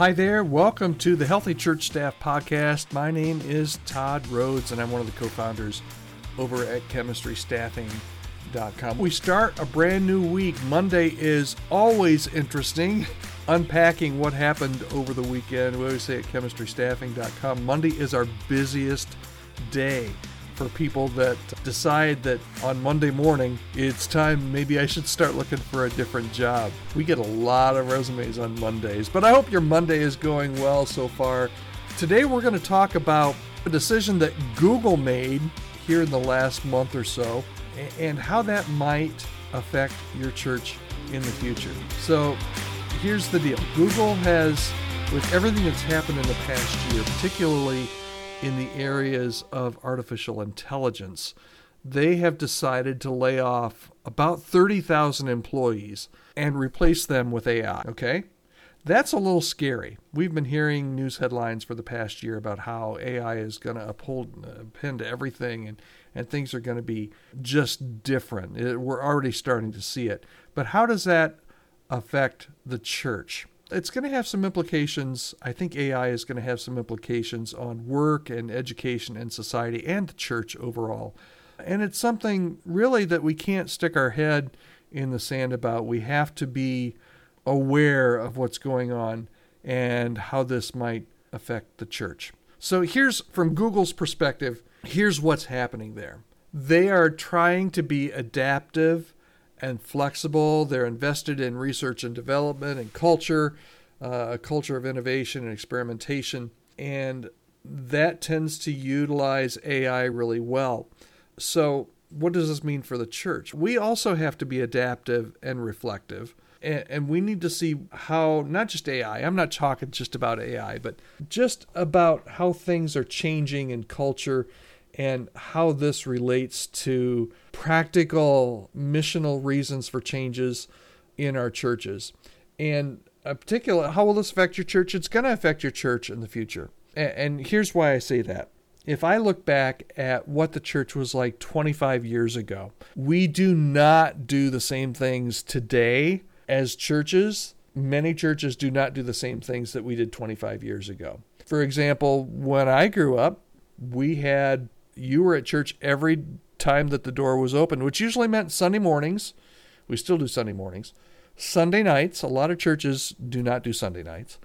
Hi there, welcome to the Healthy Church Staff Podcast. My name is Todd Rhoades, and I'm one of the co founders over at chemistrystaffing.com. We start a brand new week. Monday is always interesting, unpacking what happened over the weekend. We always say at chemistrystaffing.com, Monday is our busiest day for people that decide that on Monday morning it's time maybe I should start looking for a different job. We get a lot of resumes on Mondays, but I hope your Monday is going well so far. Today we're going to talk about a decision that Google made here in the last month or so and how that might affect your church in the future. So here's the deal Google has, with everything that's happened in the past year, particularly in the areas of artificial intelligence. They have decided to lay off about 30,000 employees and replace them with AI. Okay? That's a little scary. We've been hearing news headlines for the past year about how AI is going uh, to uphold, append everything and, and things are going to be just different. It, we're already starting to see it. But how does that affect the church? It's going to have some implications. I think AI is going to have some implications on work and education and society and the church overall. And it's something really that we can't stick our head in the sand about. We have to be aware of what's going on and how this might affect the church. So here's from Google's perspective, here's what's happening there. They are trying to be adaptive and flexible. They're invested in research and development and culture, uh, a culture of innovation and experimentation. And that tends to utilize AI really well. So, what does this mean for the church? We also have to be adaptive and reflective. And, and we need to see how, not just AI, I'm not talking just about AI, but just about how things are changing in culture and how this relates to practical missional reasons for changes in our churches. And a particular, how will this affect your church? It's going to affect your church in the future. And here's why I say that. If I look back at what the church was like 25 years ago, we do not do the same things today as churches. Many churches do not do the same things that we did 25 years ago. For example, when I grew up, we had you were at church every time that the door was open, which usually meant Sunday mornings. We still do Sunday mornings. Sunday nights, a lot of churches do not do Sunday nights.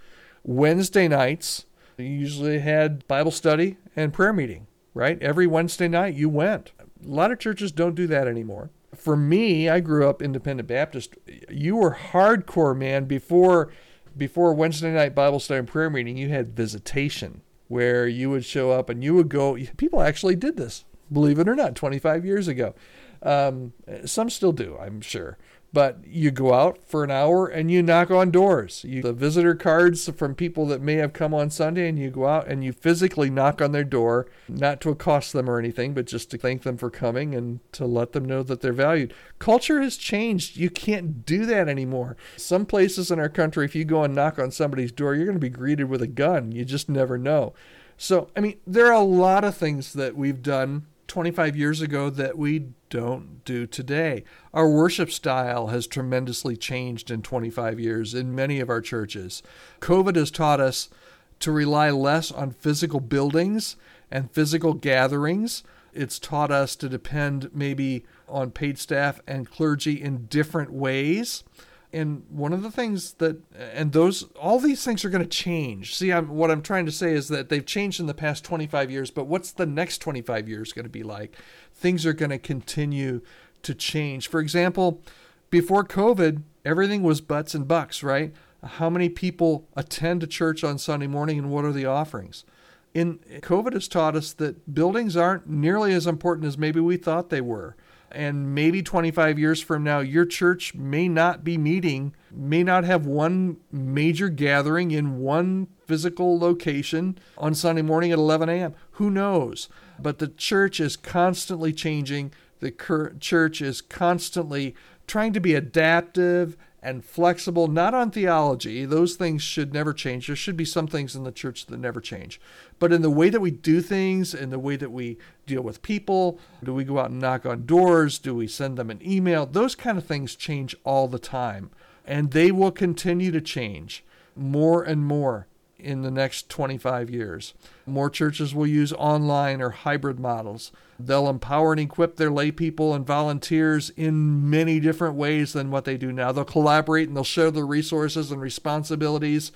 Wednesday nights, you usually had Bible study and prayer meeting, right? Every Wednesday night you went. A lot of churches don't do that anymore. For me, I grew up independent Baptist. You were hardcore, man, before before Wednesday night Bible study and prayer meeting, you had visitation where you would show up and you would go. People actually did this, believe it or not, 25 years ago. Um, some still do, I'm sure but you go out for an hour and you knock on doors. You the visitor cards from people that may have come on Sunday, and you go out and you physically knock on their door, not to accost them or anything, but just to thank them for coming and to let them know that they're valued. Culture has changed. You can't do that anymore. Some places in our country, if you go and knock on somebody's door, you're going to be greeted with a gun. You just never know. So, I mean, there are a lot of things that we've done 25 years ago that we don't do today. Our worship style has tremendously changed in 25 years in many of our churches. COVID has taught us to rely less on physical buildings and physical gatherings. It's taught us to depend maybe on paid staff and clergy in different ways and one of the things that and those all these things are going to change. See I'm, what i'm trying to say is that they've changed in the past 25 years but what's the next 25 years going to be like? Things are going to continue to change. For example before covid everything was butts and bucks right? How many people attend a church on sunday morning and what are the offerings? In covid has taught us that buildings aren't nearly as important as maybe we thought they were and maybe 25 years from now, your church may not be meeting, may not have one major gathering in one physical location on Sunday morning at 11 a.m. Who knows? But the church is constantly changing. The church is constantly trying to be adaptive and flexible, not on theology. Those things should never change. There should be some things in the church that never change. But in the way that we do things, in the way that we deal with people, do we go out and knock on doors? Do we send them an email? Those kind of things change all the time. And they will continue to change. more and more in the next 25 years. More churches will use online or hybrid models. They'll empower and equip their lay people and volunteers in many different ways than what they do now. They'll collaborate and they'll share their resources and responsibilities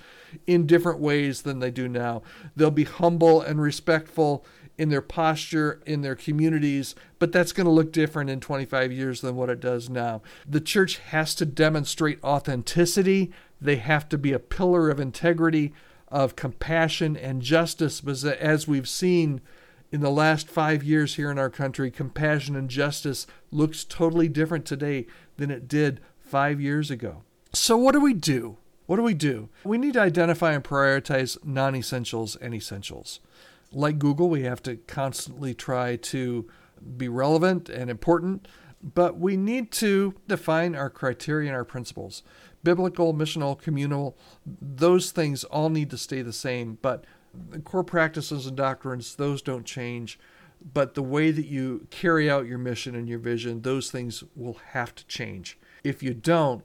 in different ways than they do now. They'll be humble and respectful in their posture in their communities, but that's going to look different in 25 years than what it does now. The church has to demonstrate authenticity, they have to be a pillar of integrity, of compassion and justice, because as we've seen in the last five years here in our country, compassion and justice looks totally different today than it did five years ago. So, what do we do? What do we do? We need to identify and prioritize non essentials and essentials. Like Google, we have to constantly try to be relevant and important, but we need to define our criteria and our principles biblical, missional, communal, those things all need to stay the same. But the core practices and doctrines, those don't change. But the way that you carry out your mission and your vision, those things will have to change. If you don't,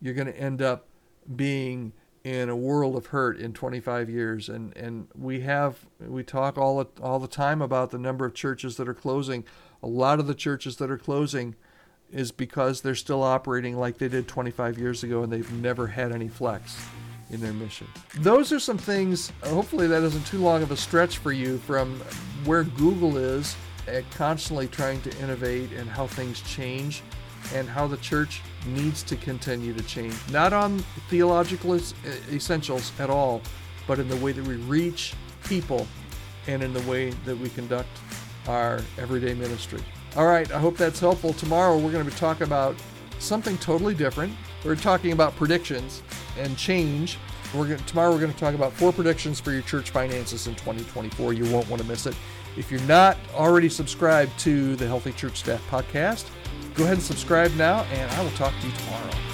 you're going to end up being in a world of hurt in 25 years. And and we have we talk all the, all the time about the number of churches that are closing. A lot of the churches that are closing is because they're still operating like they did 25 years ago and they've never had any flex in their mission. Those are some things, hopefully, that isn't too long of a stretch for you from where Google is at constantly trying to innovate and how things change and how the church needs to continue to change. Not on theological essentials at all, but in the way that we reach people and in the way that we conduct our everyday ministry. All right, I hope that's helpful. Tomorrow we're going to be talking about something totally different. We're talking about predictions and change. We're going to, tomorrow we're going to talk about four predictions for your church finances in 2024. You won't want to miss it. If you're not already subscribed to the Healthy Church Staff podcast, go ahead and subscribe now, and I will talk to you tomorrow.